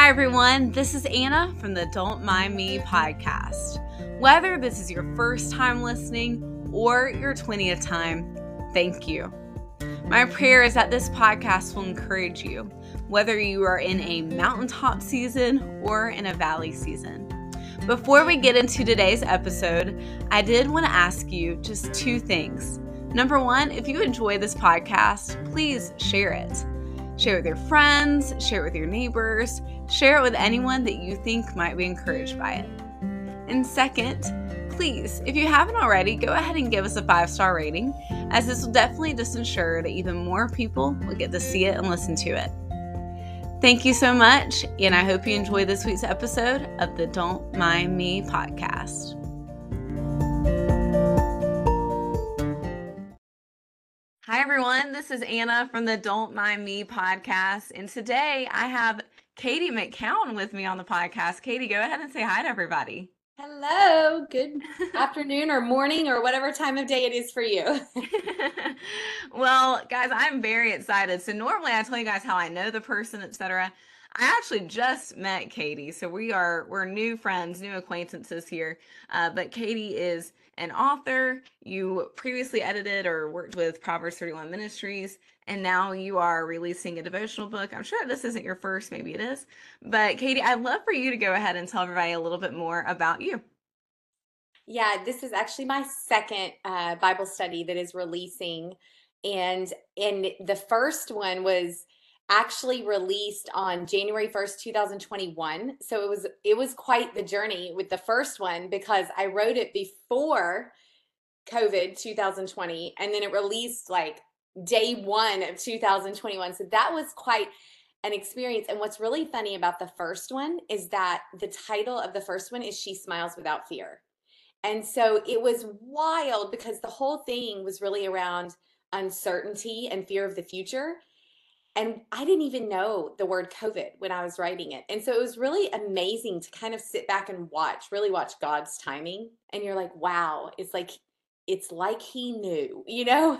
Hi, everyone. This is Anna from the Don't Mind Me podcast. Whether this is your first time listening or your 20th time, thank you. My prayer is that this podcast will encourage you, whether you are in a mountaintop season or in a valley season. Before we get into today's episode, I did want to ask you just two things. Number one, if you enjoy this podcast, please share it. Share it with your friends, share it with your neighbors, share it with anyone that you think might be encouraged by it. And second, please, if you haven't already, go ahead and give us a five star rating, as this will definitely just ensure that even more people will get to see it and listen to it. Thank you so much, and I hope you enjoy this week's episode of the Don't Mind Me podcast. Hi, everyone. This is Anna from the Don't Mind Me podcast. And today I have Katy McCown with me on the podcast. Katy, go ahead and say hi to everybody. Hello. Good afternoon or morning or whatever time of day it is for you. well, guys, I'm very excited. So normally I tell you guys how I know the person, etc. I actually just met Katy, so we are we're new friends, new acquaintances here. Uh, but Katy is an author. You previously edited or worked with Proverbs 31 Ministries, and now you are releasing a devotional book. I'm sure this isn't your first, maybe it is. But Katy, I'd love for you to go ahead and tell everybody a little bit more about you. Yeah, this is actually my second uh, Bible study that is releasing, and and the first one was actually released on January 1st, 2021. So it was it was quite the journey with the first one because I wrote it before COVID 2020 and then it released like day 1 of 2021. So that was quite an experience and what's really funny about the first one is that the title of the first one is She Smiles Without Fear. And so it was wild because the whole thing was really around uncertainty and fear of the future and I didn't even know the word COVID when I was writing it. And so it was really amazing to kind of sit back and watch, really watch God's timing. And you're like, wow, it's like, it's like he knew, you know?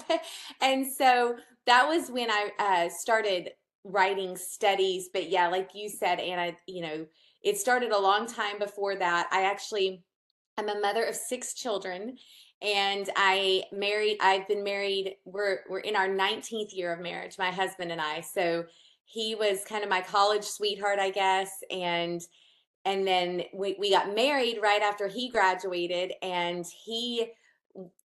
and so that was when I uh, started writing studies. But yeah, like you said, Anna, you know, it started a long time before that. I actually, I'm a mother of six children and I married I've been married we're we're in our 19th year of marriage my husband and I. So he was kind of my college sweetheart I guess and and then we, we got married right after he graduated and he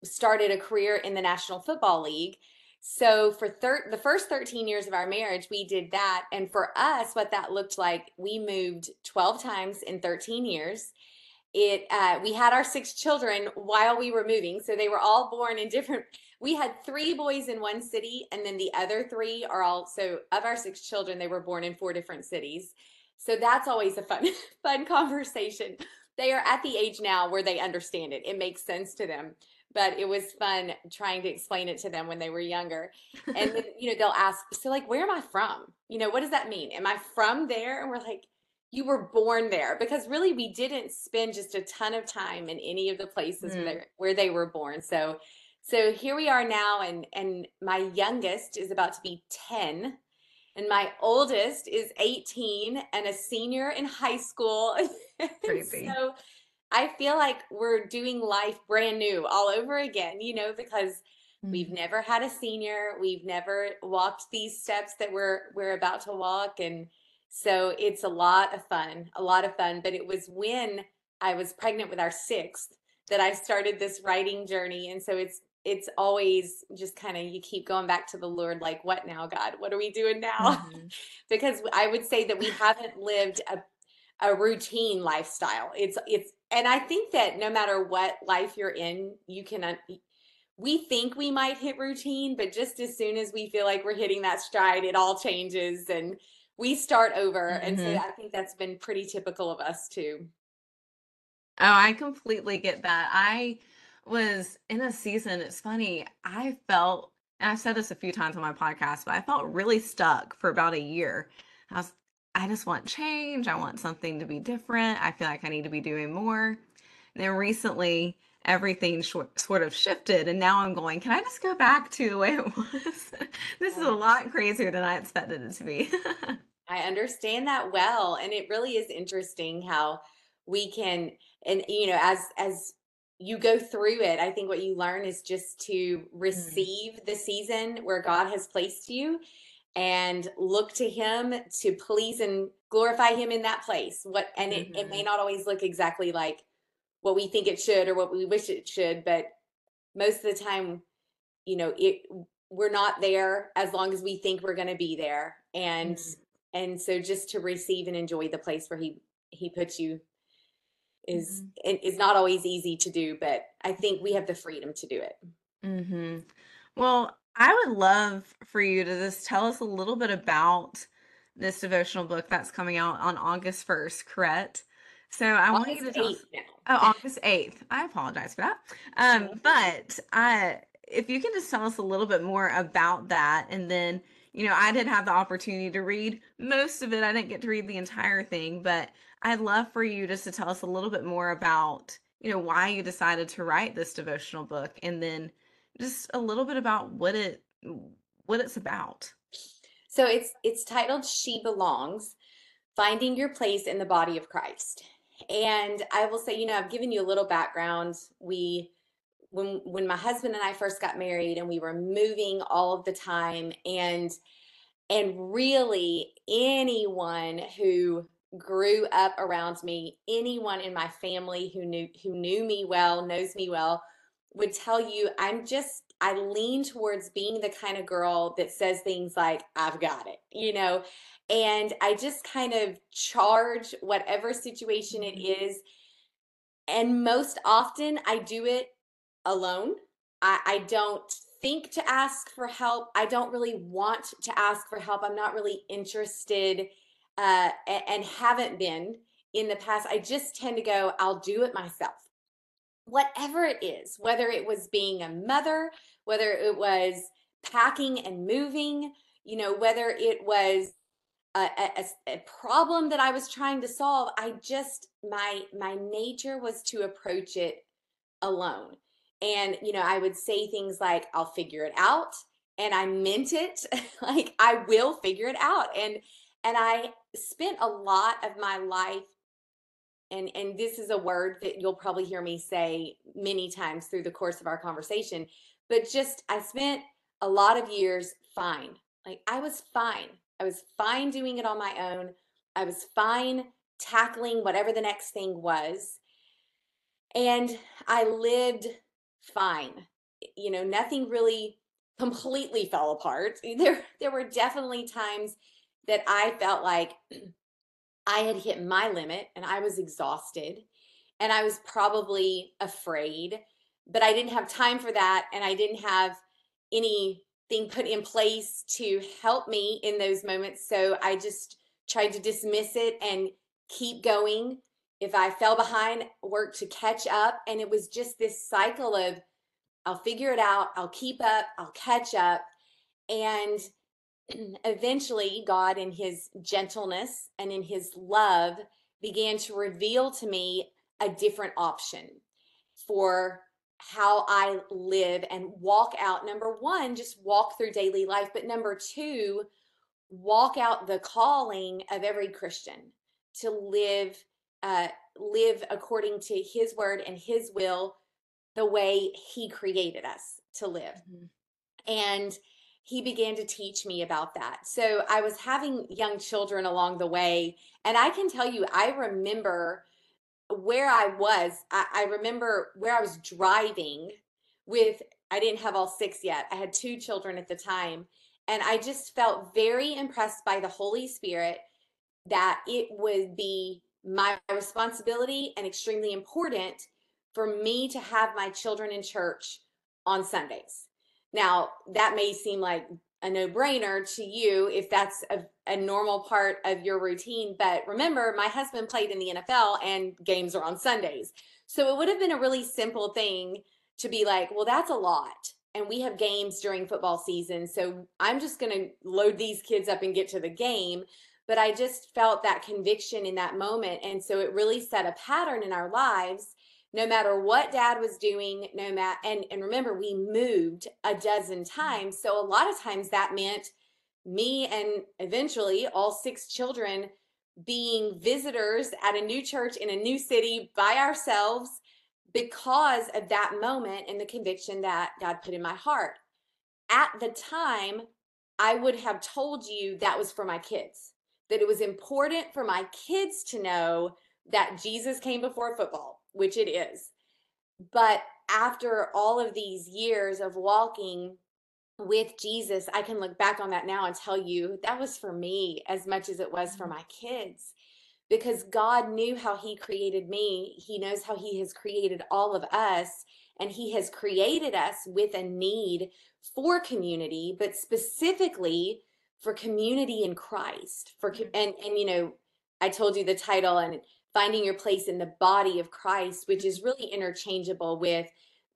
started a career in the National Football League. So for thir- the first 13 years of our marriage we did that and for us what that looked like we moved 12 times in 13 years it uh, we had our six children while we were moving so they were all born in different we had three boys in one city and then the other three are all so of our six children they were born in four different cities. So that's always a fun fun conversation. They are at the age now where they understand it. It makes sense to them. But it was fun trying to explain it to them when they were younger. And then you know they'll ask so like where am i from? You know what does that mean? Am i from there? And we're like you were born there because really we didn't spend just a ton of time in any of the places mm. where, where they were born so so here we are now and and my youngest is about to be 10 and my oldest is 18 and a senior in high school Crazy. so i feel like we're doing life brand new all over again you know because mm. we've never had a senior we've never walked these steps that we're we're about to walk and so it's a lot of fun, a lot of fun. But it was when I was pregnant with our sixth that I started this writing journey. And so it's it's always just kind of you keep going back to the Lord, like, what now, God? What are we doing now? Mm-hmm. because I would say that we haven't lived a a routine lifestyle. It's it's and I think that no matter what life you're in, you can we think we might hit routine, but just as soon as we feel like we're hitting that stride, it all changes and we start over. Mm-hmm. And so mm-hmm. I think that's been pretty typical of us too. Oh, I completely get that. I was in a season, it's funny, I felt, and I've said this a few times on my podcast, but I felt really stuck for about a year. I was, I just want change. I want something to be different. I feel like I need to be doing more. And then recently, everything sh- sort of shifted and now i'm going can i just go back to the way it was this is a lot crazier than i expected it to be I understand that well. And it really is interesting how we can, and you know, as, as, you go through it. I think what you learn is just to Mm. receive the season where God has placed you and look to him to please and glorify him in that place. What and it, it may Mhm. not always look exactly like what we think it should or what we wish it should, but most of the time, you know, it we're not there as long as we think we're going to be there. And Mhm. and so just to receive and enjoy the place where he he puts you is Mhm. it is not always easy to do, but I think we have the freedom to do it. mm-hmm. Well, I would love for you to just tell us a little bit about this devotional book that's coming out on August 1st, correct? So I want you to tell. Oh, August 8th. I apologize for that. Um, but I, if you can just tell us a little bit more about that, and then, you know, I did have the opportunity to read most of it. I didn't get to read the entire thing, but I'd love for you just to tell us a little bit more about, you know, why you decided to write this devotional book, and then just a little bit about what it what it's about. So it's it's titled She Belongs: Finding Your Place in the Body of Christ. And I will say, you know, I've given you a little background. We when when my husband and I first got married and we were moving all of the time and and really anyone who grew up around me, anyone in my family who knew who knew me well, knows me well, would tell you I'm just I lean towards being the kind of girl that says things like I've got it, you know, and I just kind of charge whatever situation it Mhm. and most often I do it alone. I, I don't think to ask for help. I don't really want to ask for help. I'm not really interested uh, a- and haven't been in the past. I just tend to go, I'll do it myself. Whatever it is, whether it was being a mother, whether it was packing and moving, you know, whether it was a, a- a problem that I was trying to solve, I just my my nature was to approach it alone. And you know, I would say things like I'll figure it out and I meant it like I will figure it out. And and I spent a lot of my life and and this is a word that you'll probably hear me say many times through the course of our conversation, but just I spent a lot of years fine. Like I was fine. I was fine doing it on my own. I was fine tackling whatever the next thing was and I lived fine. You know, nothing really completely fell apart. There there were definitely times that I felt like I had hit my limit and I was exhausted and I was probably afraid, but I didn't have time for that and I didn't have anything put in place to help me in those moments. So I just tried to dismiss it and keep going. If I fell behind, work to catch up. And it was just this cycle of I'll figure it out, I'll keep up, I'll catch up. And eventually, God, in his gentleness and in his love, began to reveal to me a different option for how I live and walk out. Number one, just walk through daily life. But number two, walk out the calling of every Christian to live uh, live according to His word and His will, the way He created us to live. Mhm. And He began to teach me about that. So I was having young children along the way, and I can tell you, I remember where I was. I, I remember where I was driving with. I didn't have all six yet. I had two children at the time and I just felt very impressed by the Holy Spirit that it would be my responsibility and extremely important for me to have my children in church on Sundays. Now, that may seem like a no brainer to you if that's a, a normal part of your routine. But remember, my husband played in the NFL and games are on Sundays. So it would have been a really simple thing to be like, well, that's a lot and we have games during football season. So I'm just going to load these kids up and get to the game. But I just felt that conviction in that moment. And so it really set a pattern in our lives. No matter what dad was doing, no matter, and, and remember, we moved a dozen mm-hmm. times. So a lot of times that meant me and eventually all six children being visitors at a new church in a new city by ourselves because of that moment and the conviction that God put in my heart. At the time, I would have told you that was for my kids, that it was important for my kids to know that Jesus came before football, which it is. But after all of these years of walking with Jesus, I can look back on that now and tell you that was for me as much as it was for mm-hmm. my kids. Because God knew how He created me. He knows how He has created all of us. And He has created us with a need for community, but specifically for community in Christ. For mm-hmm. and and you know, I told you the title and finding your place in the body of Christ, which is really interchangeable with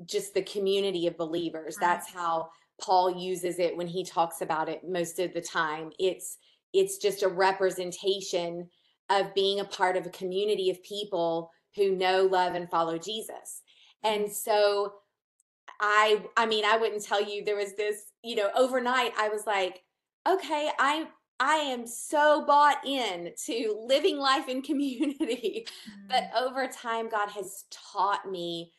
just the community of believers. That's how Paul uses it when he talks about it most of the time. It's it's just a representation of being a part of a community of people who know, love, and follow Jesus. And so I I mean, I wouldn't tell you there was this, you know, overnight I was like, okay, I I am so bought in to living life in community. Mm-hmm. But over time God has taught me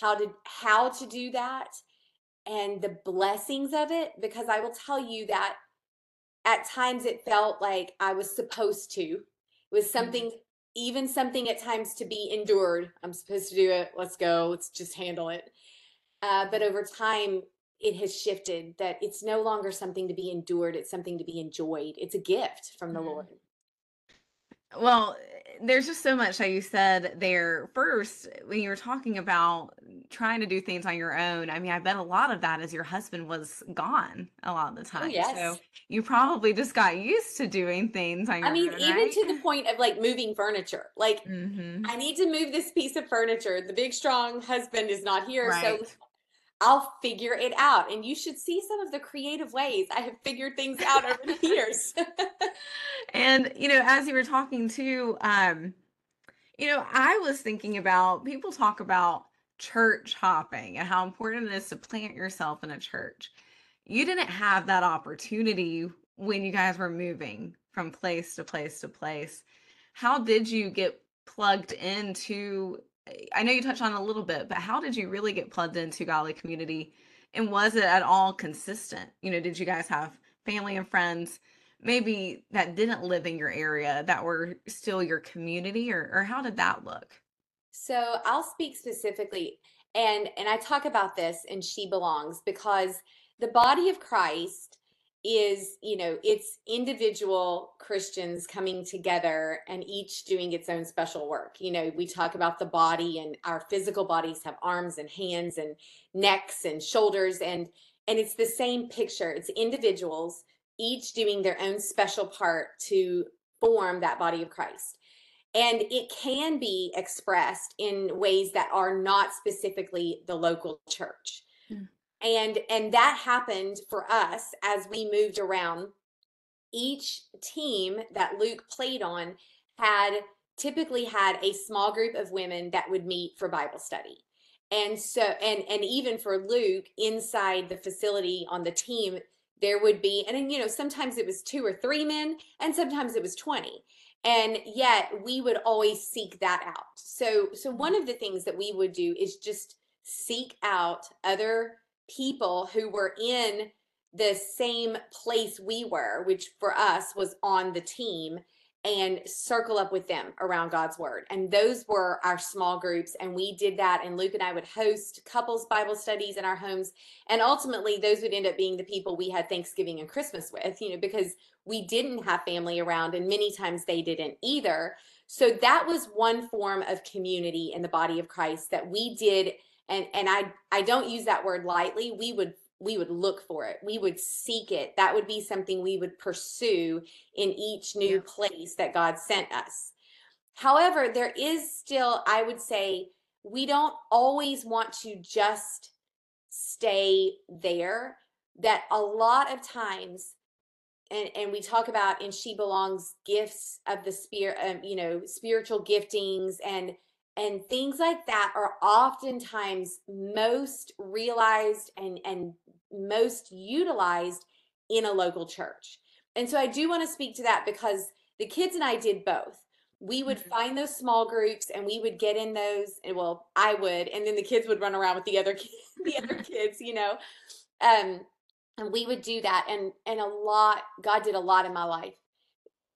how to how to do that and the blessings of it because I will tell you that at times it felt like I was supposed to. It was mm-hmm. something even something at times to be endured. I'm supposed to do it. Let's go. Let's just handle it. Uh, but over time, it has shifted that it's no longer something to be endured. It's something to be enjoyed. It's a gift from the mm-hmm. Lord. Well, there's just so much that you said there first when you were talking about trying to do things on your own. I mean, I bet a lot of that is your husband was gone a lot of the oh, time. Oh, yes. So you probably just got used to doing things on your I mean, own, even right? to the point of like moving furniture. Like, mm-hmm. I need to move this piece of furniture. The big, strong husband is not here. Right. So I'll figure it out. And you should see some of the creative ways I have figured things out over the years. and, you know, as you were talking to, um, you know, I was thinking about people talk about church hopping and how important it is to plant yourself in a church. You didn't have that opportunity when you guys were moving from place to place to place. How did you get plugged into I know you touched on a little bit, but how did you really get plugged into Godly community? And was it at all consistent? You know, did you guys have family and friends maybe that didn't live in your area that were still your community or or how did that look? So I'll speak specifically and and I talk about this in She Belongs because the body of Christ is you know it's individual christians coming together and each doing its own special work. You know we talk about the body and our physical bodies have arms and hands and necks and shoulders and and it's the same picture. It's individuals each doing their own special part to form that body of christ. And it can be expressed in ways that are not specifically the local church and and that happened for us as we moved around. Each team that luke played on had typically had a small group of women that would meet for bible study. And so and and even for luke inside the facility on the team there would be and then you know sometimes it was two or three men and sometimes it was 20 and yet we would always seek that out. So so one mm-hmm. of the things that we would do is just seek out other people who were in the same place we were, which for us was on the team, and circle up with them around God's word. And those were our small groups. And we did that. And Luke and I would host couples Bible studies in our homes. And ultimately, those would end up being the people we had Thanksgiving and Christmas with, you know, because we didn't have family around. And many times they didn't either. So that was one form of community in the body of Christ that we did and and i i don't use that word lightly we would we would look for it. We would seek it. That would be something we would pursue in each new yeah. place that god sent us. However there is still i would say we don't always want to just stay there that a lot of times and, and we talk about in she belongs gifts of the spirit um, you know spiritual giftings and and things like that are oftentimes most realized and and most utilized in a local church. And so I do want to speak to that because the kids and I did both. We would Mhm. find those small groups and we would get in those and well, I would and then the kids would run around with the other kids, the other kids, you know. Um and we would do that and and a lot God did a lot in my life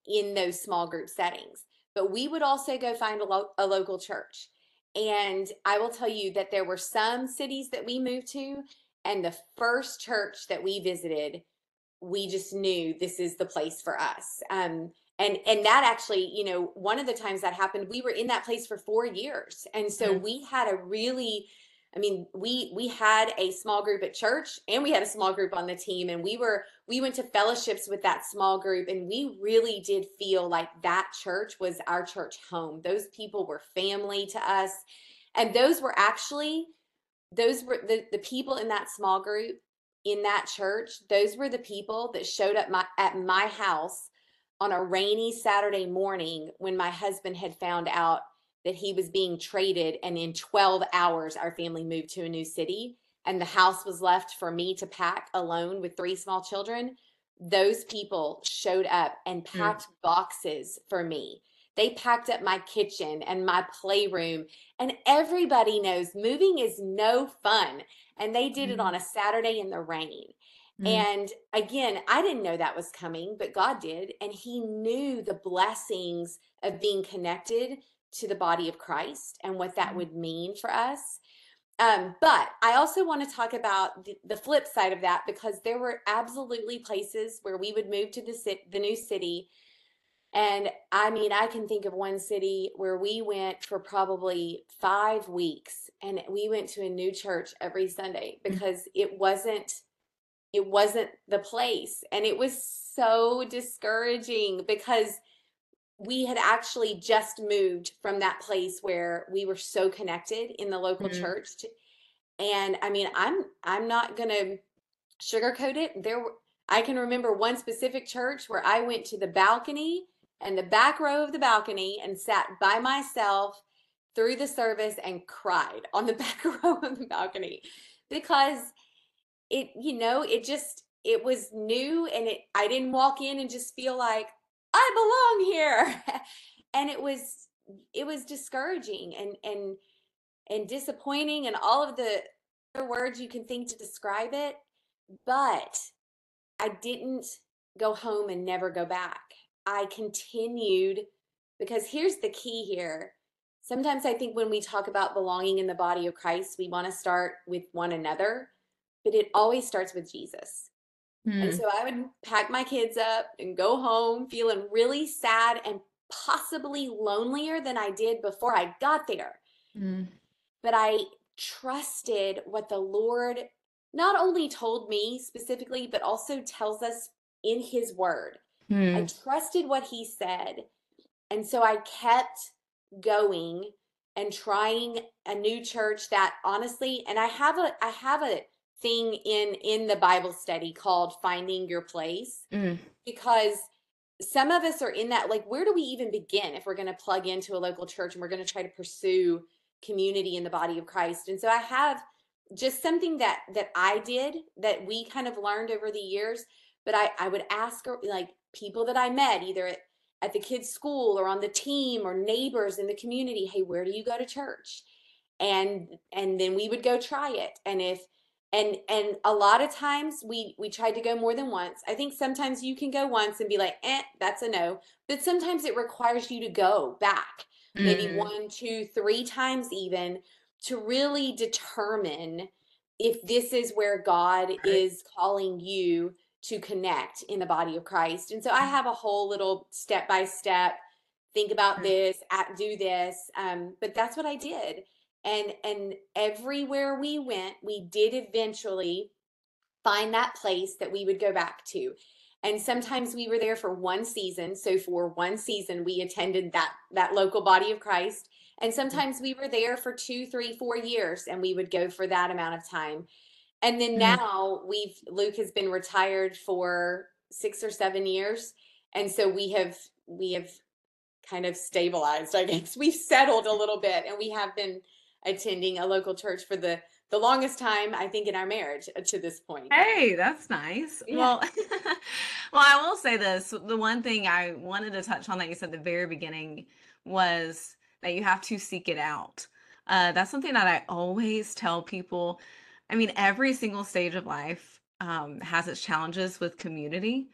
in those small group settings. But we would also go find a, lo- a local church. And I will tell you that there were some cities that we moved to, and the first church that we visited, we just knew this is the place for us. Um, and and that actually, you know, one of the times that happened, we were in that place for four years, and so Mm. we had a really I mean, we we had a small group at church and we had a small group on the team and we were we went to fellowships with that small group and we really did feel like that church was our church home. Those people were family to us. And those were actually those were the, the people in that small group in that church, those were the people that showed up my at my house on a rainy Saturday morning when my husband had found out that he was being traded and in 12 hours our family moved to a new city and the house was left for me to pack alone with three small children those people showed up and packed boxes for me they packed up my kitchen and my playroom and everybody knows moving is no fun and they did it Mhm. on a saturday in the rain Mm. and again, I didn't know that was coming, but God did. And He knew the blessings of being connected to the body of Christ and what that Mhm. would mean for us. Um, but I also want to talk about the, the flip side of that because there were absolutely places where we would move to the, the new city. And I mean, I can think of one city where we went for probably five weeks and we went to a new church every Sunday Mm. because it wasn't it wasn't the place and it was so discouraging because we had actually just moved from that place where we were so connected in the local Mm. church to, and i mean i'm i'm not going to sugarcoat it there were i can remember one specific church where i went to the balcony and the back row of the balcony and sat by myself through the service and cried on the back row of the balcony because it you know it just it was new and it i didn't walk in and just feel like i belong here. And it was it was discouraging and and and disappointing and all of the other words you can think to describe it but i didn't go home and never go back. I continued because here's the key here. Sometimes i think when we talk about belonging in the body of christ we want to start with one another but it always starts with jesus and Mm. so I would pack my kids up and go home feeling really sad and possibly lonelier than I did before I got there. Mm. But I trusted what the Lord not only told me specifically, but also tells us in His Word. I Mm. trusted what He said. And so I kept going and trying a new church that honestly, and I have a I have a thing in in the Bible study called finding your place Mm. because some of us are in that like where do we even begin if we're going to plug into a local church and we're going to try to pursue community in the body of Christ? And so I have just something that that I did that we kind of learned over the years but I I would ask like people that I met either at, at the kids school or on the team or neighbors in the community hey where do you go to church? And and then we would go try it. And if and and a lot of times we we tried to go more than once i think sometimes you can go once and be like eh that's a no but sometimes it requires you to go back maybe Mm. one two three times even to really determine if this is where god Right. is calling you to connect in the body of christ and so i have a whole little step by step think about Mm. this act, do this um, but that's what i did and and everywhere we went we did eventually find that place that we would go back to. And sometimes we were there for one season so for one season we attended that that local body of christ. And sometimes we were there for two three four years and we would go for that amount of time. And then Mm. now we've luke has been retired for six or seven years and so we have we have kind of stabilized i guess. We've settled a little bit and we have been attending a local church for the the longest time I think in our marriage uh, to this point. Hey, that's nice. Yeah. Well, well, I will say this. The one thing I wanted to touch on that you said at the very beginning was that you have to seek it out. Uh, that's something that I always tell people. I mean, every single stage of life um, has its challenges with community.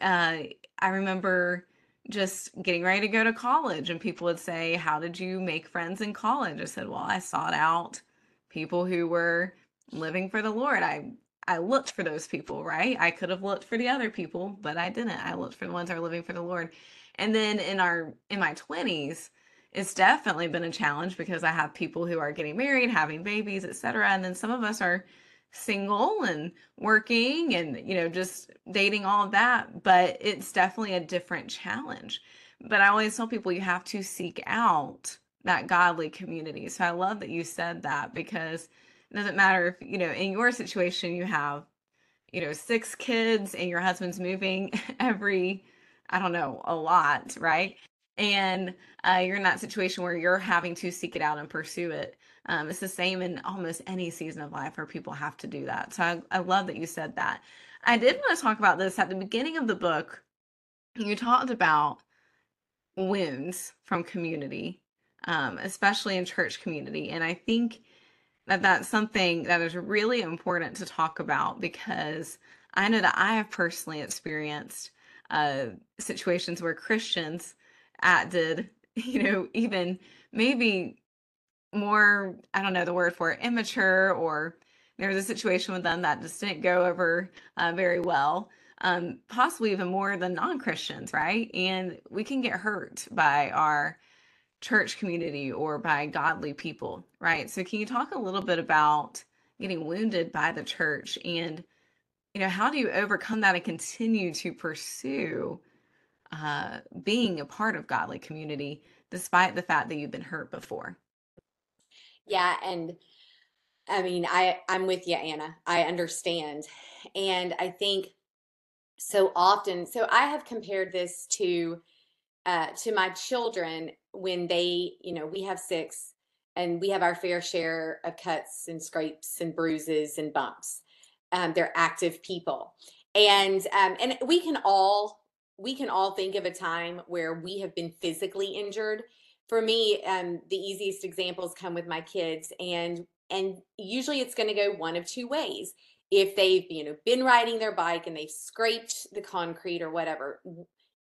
Uh, I remember just getting ready to go to college, and people would say, How did you make friends in college? I said, Well, I sought out people who were living for the Lord. I I looked for those people, right? I could have looked for the other people, but I didn't. I looked for the ones who are living for the Lord. And then in our in my 20s, it's definitely been a challenge because I have people who are getting married, having babies, etc. And then some of us are single and working and you know just dating all of that, but it's definitely a different challenge. But I always tell people you have to seek out that godly community. So I love that you said that because it doesn't matter if, you know, in your situation you have, you know, six kids and your husband's moving every, I don't know, a lot, right? And uh, you're in that situation where you're having to seek it out and pursue it. Um, it's the same in almost any season of life where people have to do that. So I, I love that you said that. I did want to talk about this at the beginning of the book. You talked about wounds from community um, especially in church community. And I think that that's something that is really important to talk about because I know that I have personally experienced uh, situations where Christians acted, you know, even maybe more, I don't know the word for it, immature, or there was a situation with them that just didn't go over uh, very well. Um, possibly even more than non Christians, right? And we can get hurt by our church community or by godly people, right? So can you talk a little bit about getting wounded by the church and you know how do you overcome that and continue to pursue uh, being a part of godly community despite the fact that you've been hurt before yeah and i mean i i'm with you anna i understand and i think so often so i have compared this to uh, to my children when they, you know, we have six and we have our fair share of cuts and scrapes and bruises and bumps. Um, they're active people. And um, and we can all we can all think of a time where we have been physically injured. For me, um, the easiest examples come with my kids, and and usually it's going to go one of two ways. If they've you know been riding their bike and they've scraped the concrete or whatever,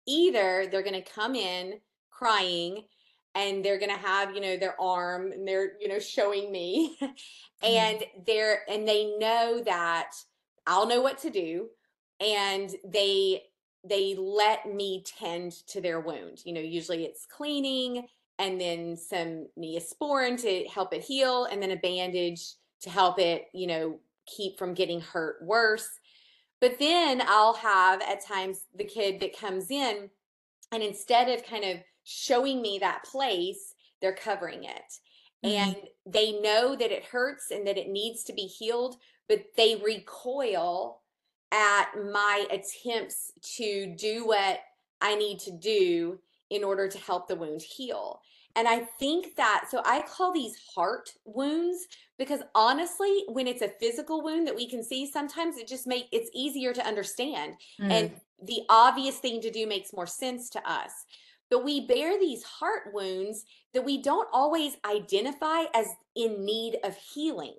either they're going to come in crying and they're going to have you know their arm and they're you know showing me mm-hmm. and they're and they know that I'll know what to do and they they let me tend to their wound you know usually it's cleaning and then some neosporin to help it heal and then a bandage to help it you know keep from getting hurt worse but then I'll have at times the kid that comes in and instead of kind of showing me that place, they're covering it. Mm-hmm. And they know that it hurts and that it needs to be healed, but they recoil at my attempts to do what I need to do in order to help the wound heal. And I think that, so I call these heart wounds because honestly, when it's a physical wound that we can see, sometimes it just make it's easier to understand. Mm. And the obvious thing to do makes more sense to us. But we bear these heart wounds that we don't always identify as in need of healing.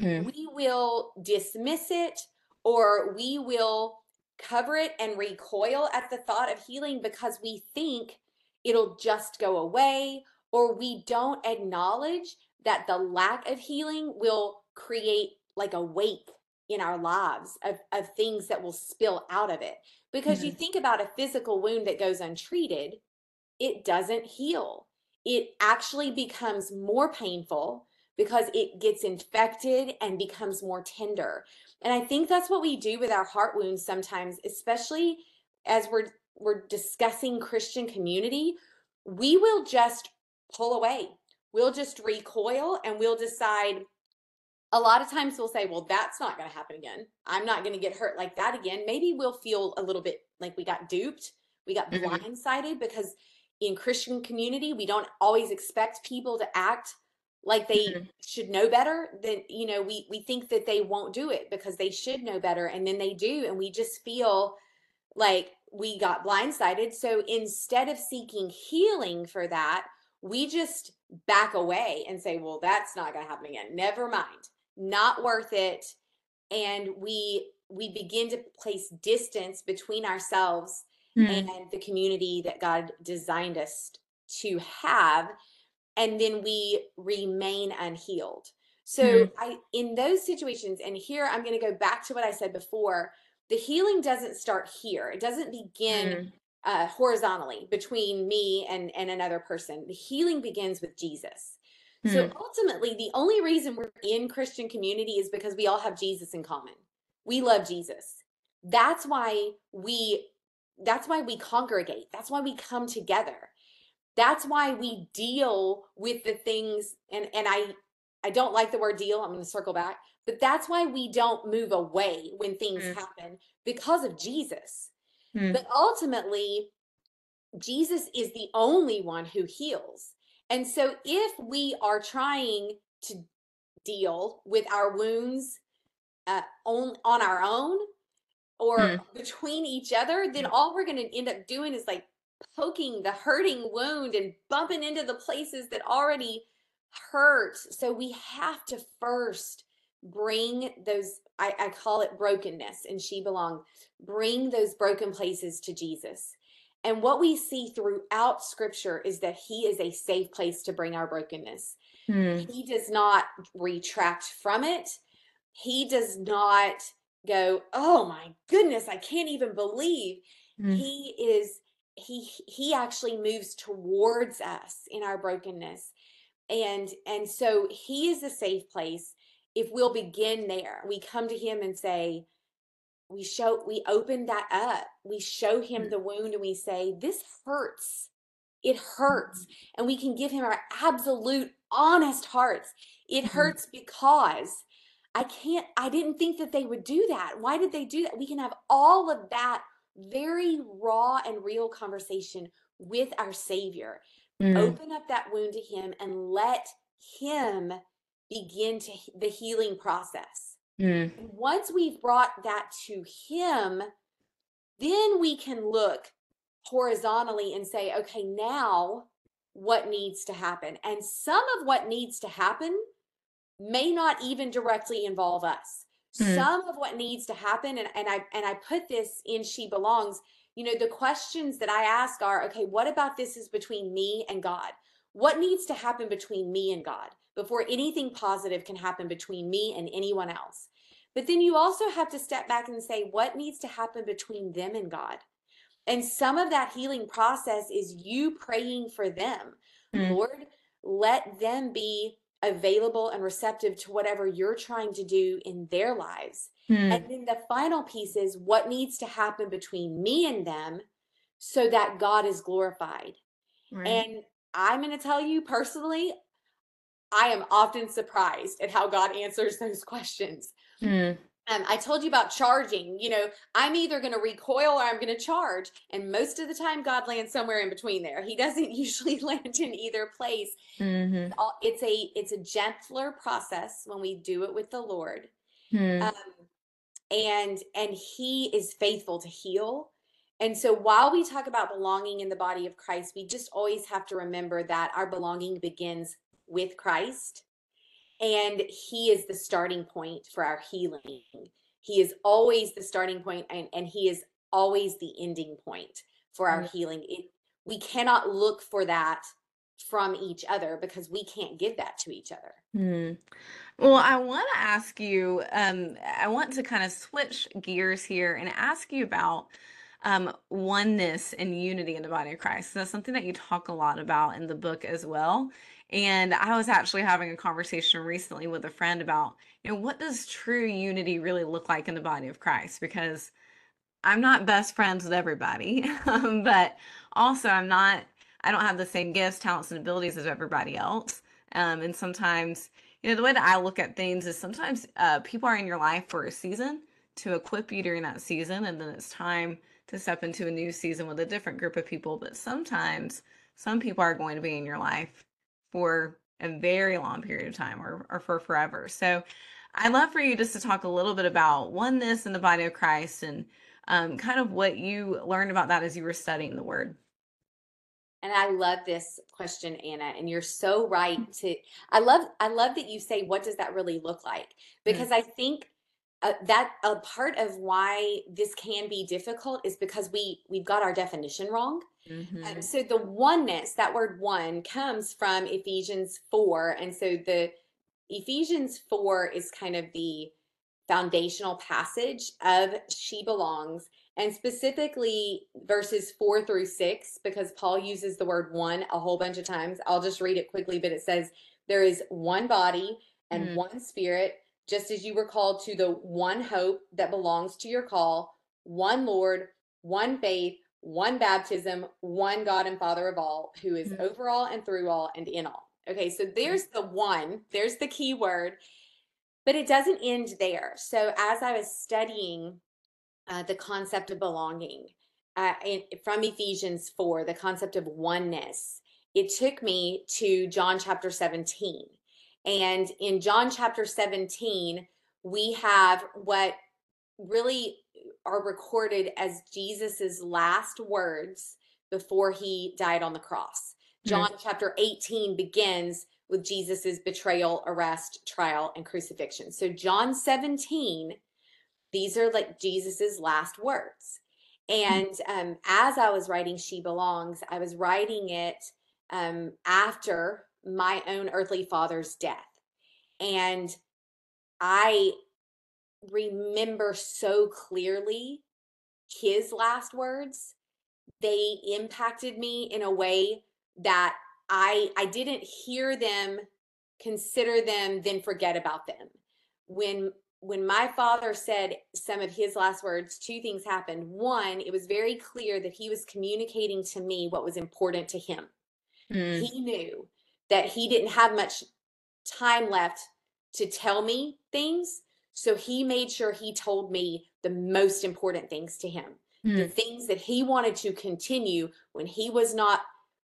Mm. We will dismiss it or we will cover it and recoil at the thought of healing because we think it'll just go away, or we don't acknowledge that the lack of healing will create like a wake in our lives of, of things that will spill out of it. Because mm-hmm. you think about a physical wound that goes untreated, it doesn't heal. It actually becomes more painful because it gets infected and becomes more tender. And I think that's what we do with our heart wounds sometimes, especially as we're we're discussing Christian community, we will just pull away. We'll just recoil and we'll decide a lot of times we'll say, well, that's not going to happen again. I'm not going to get hurt like that again. Maybe we'll feel a little bit like we got duped. We got mm-hmm. blindsided because in Christian community, we don't always expect people to act like they mm-hmm. should know better then you know we we think that they won't do it because they should know better and then they do and we just feel like we got blindsided so instead of seeking healing for that we just back away and say well that's not going to happen again never mind not worth it and we we begin to place distance between ourselves mm. and the community that God designed us to have and then we remain unhealed. So mm. I in those situations and here I'm going to go back to what I said before, the healing doesn't start here. It doesn't begin mm. uh, horizontally between me and and another person. The healing begins with Jesus. So hmm. ultimately, the only reason we're in Christian community is because we all have Jesus in common. We love Jesus. That's why we that's why we congregate. That's why we come together. That's why we deal with the things and and I I don't like the word deal. I'm going to circle back. But that's why we don't move away when things mm. happen because of Jesus. Mm. But ultimately Jesus is the only one who heals. And so if we are trying to deal with our wounds uh, on on our own or mm. between each other, then all we're going to end up doing is like poking the hurting wound and bumping into the places that already hurt. So we have to first bring those I, I call it brokenness and she belong bring those broken places to jesus and what we see throughout scripture is that he is a safe place to bring our brokenness. Hmm. He does not retract from it. He does not go, "Oh my goodness, I can't even believe." Hmm. He is he he actually moves towards us in our brokenness. And and so he is a safe place if we'll begin there. We come to him and say, we show we open that up we show him mm. the wound and we say this hurts it hurts mm-hmm. and we can give him our absolute honest hearts it mm-hmm. hurts because i can't i didn't think that they would do that why did they do that we can have all of that very raw and real conversation with our savior mm. open up that wound to him and let him begin to the healing process Mm. Once we've brought that to Him, then we can look horizontally and say, okay, now what needs to happen? And some of what needs to happen may not even directly involve us. Mm. Some of what needs to happen, and, and I and I put this in She Belongs, you know, the questions that I ask are, okay, what about this is between me and God? What needs to happen between me and God before anything positive can happen between me and anyone else? But then you also have to step back and say, what needs to happen between them and God? And some of that healing process is you praying for them. Mm. Lord, let them be available and receptive to whatever you're trying to do in their lives. Mm. And then the final piece is what needs to happen between me and them so that God is glorified. Right. And I'm going to tell you personally, I am often surprised at how God answers those questions. Mm. Um, I told you about charging. You know, I'm either going to recoil or I'm going to charge. And most of the time, God lands somewhere in between there. He doesn't usually land in either place. Mm-hmm. It's a it's a gentler process when we do it with the Lord, mm. um, and and He is faithful to heal. And so, while we talk about belonging in the body of Christ, we just always have to remember that our belonging begins with Christ and he is the starting point for our healing. He is always the starting point and, and he is always the ending point for our mm-hmm. healing. It, we cannot look for that from each other because we can't give that to each other. Mm. well i want to ask you um, i want to kind of switch gears here and ask you about um, oneness and unity in the body of christ. That's something that you talk a lot about in the book as well and I was actually having a conversation recently with a friend about, you know, what does true unity really look like in the body of Christ? Because I'm not best friends with everybody, but also I'm not, I don't have the same gifts, talents, and abilities as everybody else. Um, and sometimes, you know, the way that I look at things is sometimes uh, people are in your life for a season to equip you during that season, and then it's time to step into a new season with a different group of people. But sometimes some people are going to be in your life for a very long period of time or, or for forever. So I'd love for you just to talk a little bit about oneness in the body of Christ and um, kind of what you learned about that as you were studying the word. And I love this question, Anna, and you're so right to I love I love that you say what does that really look like? Mm. Because mm. I think uh, that a part of why this can be difficult is because we we've got our definition wrong. Mm-hmm. Um, so the oneness, that word one, comes from Ephesians four, and so the Ephesians four is kind of the foundational passage of she belongs and specifically verses four through six, because Paul uses the word one a whole bunch of times. I'll just read it quickly, but it says, There is one body and mm. one spirit, just as you were called to the one hope that belongs to your call, one Lord, one faith, one baptism, one God and Father of all, who is mm. over all and through all and in all. Okay, so there's the one, there's the key word, but it doesn't end there. So as I was studying uh, the concept of belonging uh, in, from Ephesians 4, the concept of oneness, it took me to John chapter 17. And in John chapter 17, we have what really are recorded as Jesus's last words before he died on the cross. John mm-hmm. chapter 18 begins with Jesus's betrayal, arrest, trial, and crucifixion. So John 17 these are like Jesus's last words. And um, as I was writing She Belongs, I was writing it um, after my own earthly father's death. And I remember so clearly his last words. They impacted me in a way that I I didn't hear them, consider them, then forget about them. When when my father said some of his last words, two things happened. One, it was very clear that he was communicating to me what was important to him. Mm. He knew that he didn't have much time left to tell me things. So he made sure he told me the most important things to him, mm. the things that he wanted to continue when he was not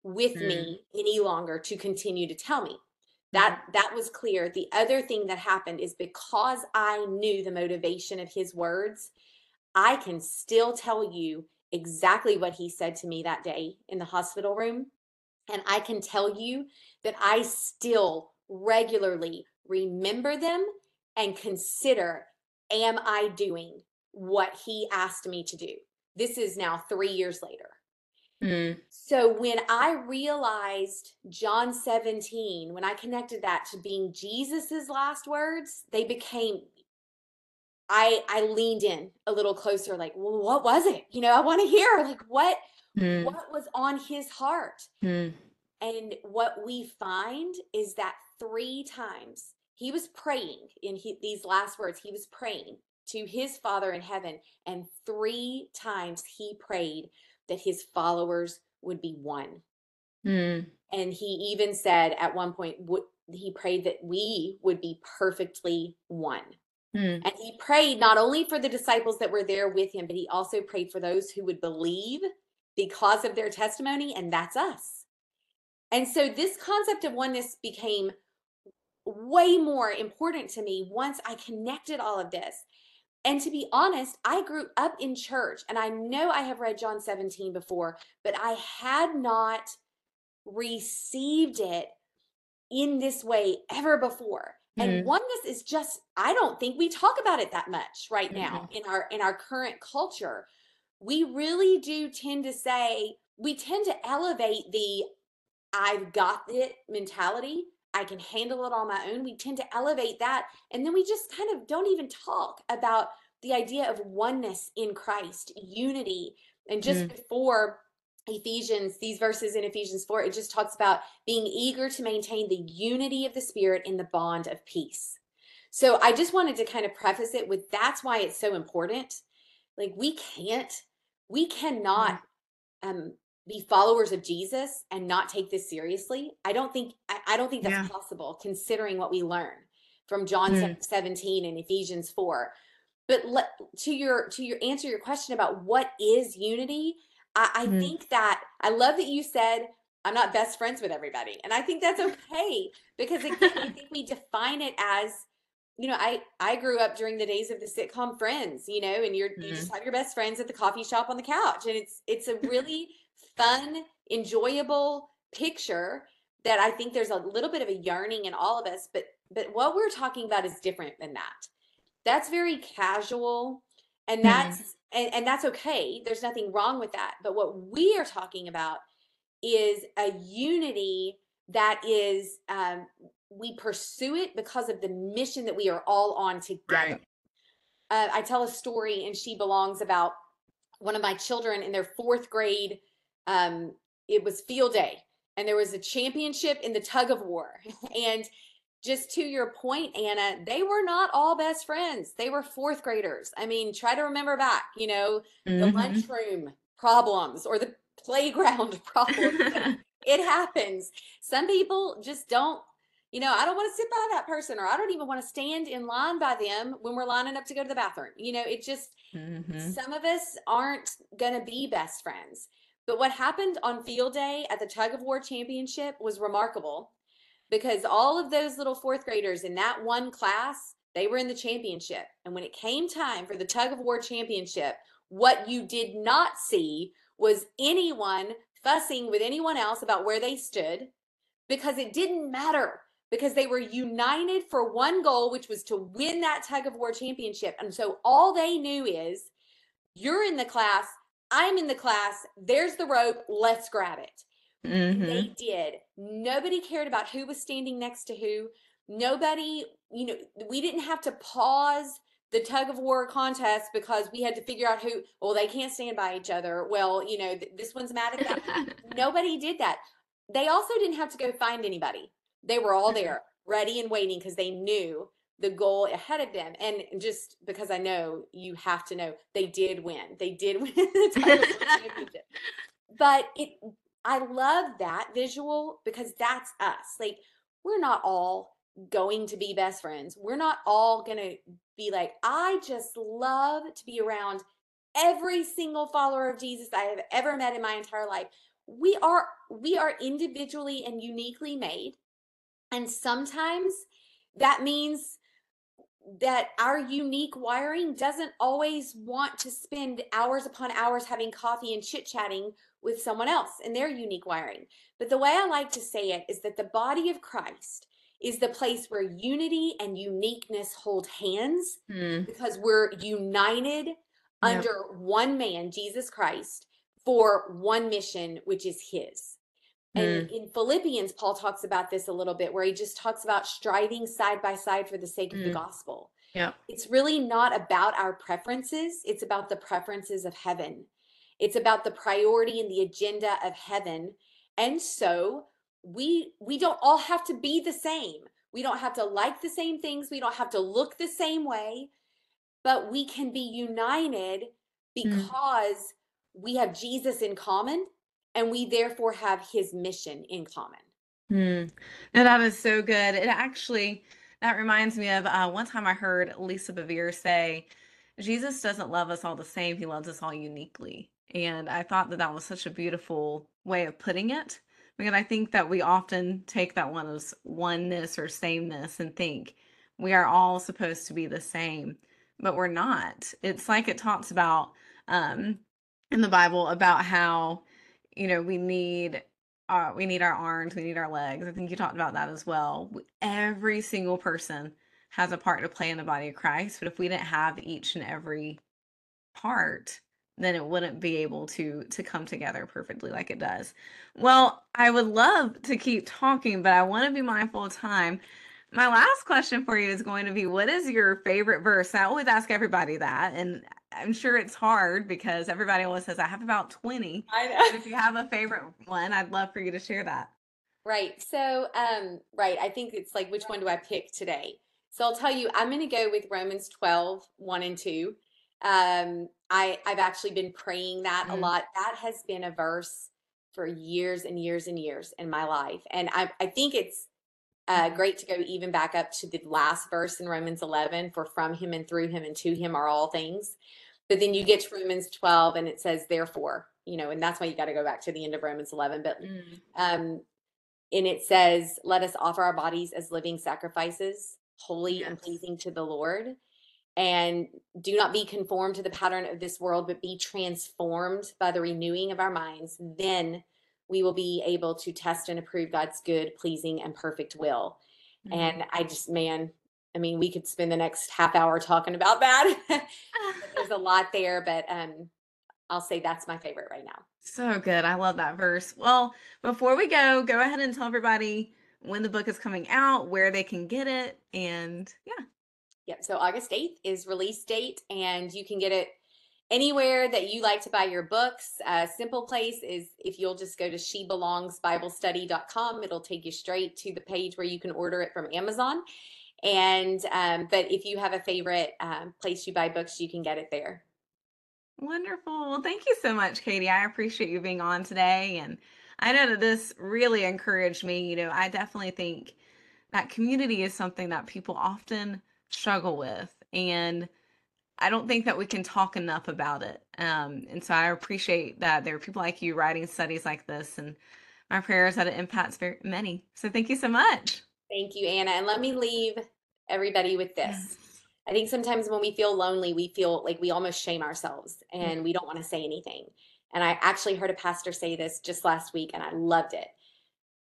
with mm. me any longer to continue to tell me that that was clear the other thing that happened is because i knew the motivation of his words i can still tell you exactly what he said to me that day in the hospital room and i can tell you that i still regularly remember them and consider am i doing what he asked me to do this is now 3 years later Mm. So when I realized John 17, when I connected that to being Jesus's last words, they became I I leaned in a little closer like, well, what was it? You know, I want to hear like what mm. what was on his heart. Mm. And what we find is that three times he was praying in he, these last words, he was praying to his Father in heaven, and three times he prayed that his followers would be one. Mm. And he even said at one point, he prayed that we would be perfectly one. Mm. And he prayed not only for the disciples that were there with him, but he also prayed for those who would believe because of their testimony, and that's us. And so this concept of oneness became way more important to me once I connected all of this. And to be honest, I grew up in church and I know I have read John 17 before, but I had not received it in this way ever before. And mm-hmm. oneness is just I don't think we talk about it that much right now mm-hmm. in our in our current culture. We really do tend to say we tend to elevate the I've got it mentality I can handle it on my own. We tend to elevate that. And then we just kind of don't even talk about the idea of oneness in Christ, unity. And just mm. before Ephesians, these verses in Ephesians 4, it just talks about being eager to maintain the unity of the Spirit in the bond of peace. So I just wanted to kind of preface it with that's why it's so important. Like we can't, we cannot mm. um, be followers of Jesus and not take this seriously. I don't think I, don't think that's yeah. possible considering what we learn from John mm. 17 and Ephesians 4. But let, to your to your answer your question about what is unity, I, I mm. think that I love that you said I'm not best friends with everybody. And I think that's okay because again, I think we define it as, you know, I I grew up during the days of the sitcom Friends, you know, and you're mm-hmm. you just mm-hmm. have your best friends at the coffee shop on the couch. And it's it's a really fun, enjoyable picture that I think there's a little bit of a yearning in all of us, but but what we're talking about is different than that. That's very casual and mm-hmm. that's mm-hmm. and, and that's okay. There's nothing wrong with that. But what we are talking about is a unity that is um, we pursue it because of the mission that we are all on together. Right. Uh, I tell a story and she belongs about one of my children in their fourth grade. Um, it was field day and there was a championship in the tug of war. And just to your point, Anna, they were not all best friends. They were fourth graders. I mean, try to remember back, you know, mm-hmm. the lunchroom problems or the playground problems. it happens. Some people just don't, you know, I don't want to sit by that person or I don't even want to stand in line by them when we're lining up to go to the bathroom. You know, it just, mm-hmm. some of us aren't going to be best friends. But what happened on field day at the tug of war championship was remarkable because all of those little fourth graders in that one class, they were in the championship. And when it came time for the tug of war championship, what you did not see was anyone fussing with anyone else about where they stood because it didn't matter because they were united for one goal, which was to win that tug of war championship. And so all they knew is you're in the class, I'm in the class, there's the rope, let's grab it. Mm-hmm. They did. Nobody cared about who was standing next to who. Nobody, you know, we didn't have to pause the tug of war contest because we had to figure out who, well, they can't stand by each other. Well, you know, th- this one's mad at that. Nobody did that. They also didn't have to go find anybody. They were all there, ready and waiting because they knew the goal ahead of them. And just because I know you have to know, they did win. They did win the championship. But it I love that visual because that's us. Like we're not all going to be best friends. We're not all going to be like, I just love to be around every single follower of Jesus I have ever met in my entire life. We are we are individually and uniquely made. And sometimes that means that our unique wiring doesn't always want to spend hours upon hours having coffee and chit chatting with someone else and their unique wiring. But the way I like to say it is that the body of Christ is the place where unity and uniqueness hold hands mm. because we're united yep. under one man, Jesus Christ, for one mission, which is his. And mm. in Philippians, Paul talks about this a little bit, where he just talks about striving side by side for the sake of mm. the gospel. Yeah. It's really not about our preferences, it's about the preferences of heaven. It's about the priority and the agenda of heaven. And so we we don't all have to be the same. We don't have to like the same things. We don't have to look the same way, but we can be united mm. because mm. we have Jesus in common and we therefore have his mission in common. Mm. No, that is so good. It actually that reminds me of uh, one time I heard Lisa Bevere say, Jesus doesn't love us all the same, he loves us all uniquely. And I thought that that was such a beautiful way of putting it because I think that we often take that one as oneness or sameness and think we are all supposed to be the same, but we're not. It's like it talks about um, in the Bible about how you know we need uh, we need our arms, we need our legs. I think you talked about that as well. Every single person has a part to play in the body of Christ, but if we didn't have each and every part, then it wouldn't be able to to come together perfectly like it does. Well, I would love to keep talking, but I want to be mindful of time. My last question for you is going to be what is your favorite verse? I always ask everybody that and I'm sure it's hard because everybody always says I have about 20. I know. But if you have a favorite one, I'd love for you to share that. Right. So, um right, I think it's like which one do I pick today? So I'll tell you, I'm going to go with Romans 12, 1 and 2. Um, I, I've actually been praying that mm. a lot. That has been a verse for years and years and years in my life. And I, I think it's uh, great to go even back up to the last verse in Romans 11 for from him and through him and to him are all things. But then you get to Romans 12 and it says, therefore, you know, and that's why you got to go back to the end of Romans 11. But Mm. um, and it says, "Let us offer our bodies as living sacrifices, holy and pleasing to the Lord." And do not be conformed to the pattern of this world, but be transformed by the renewing of our minds. Then we will be able to test and approve God's good, pleasing, and perfect will. Mm. And I just, man, I mean, we could spend the next half hour talking about that. There's a lot there, but um, I'll say that's my favorite right now. So good. I love that verse. Well, before we go, go ahead and tell everybody when the book is coming out, where they can get it, and yeah. Yep. So August 8th is release date, and you can get it anywhere that you like to buy your books. A simple place is if you'll just go to shebelongsbiblestudy.com, it'll take you straight to the page where you can order it from Amazon. And um, but if you have a favorite um, place you buy books, you can get it there. Wonderful. Well, thank you so much, Katy. I appreciate you being on today. And I know that this really encouraged me. You know, I definitely think that community is something that people often struggle with. And I don't think that we can talk enough about it. Um, and so I appreciate that there are people like you writing studies like this. And my prayer is that it impacts very many. So thank you so much. Thank you, Anna. And let me leave everybody with this. Yes. I think sometimes when we feel lonely, we feel like we almost shame ourselves Mm. and we don't want to say anything. And I actually heard a pastor say this just last week and I loved it.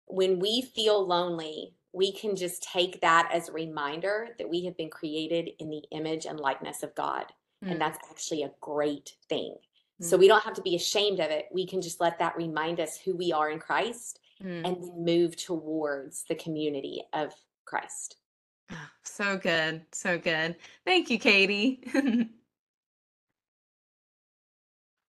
When we feel lonely, we can just take that as a reminder that we have been created in the image and likeness of God. Mm. And that's actually a great thing. So Mm. we don't have to be ashamed of it. We can just let that remind us who we are in Christ Mm. and then move towards the community of Christ. Ah, So good. So good. Thank you, Katy.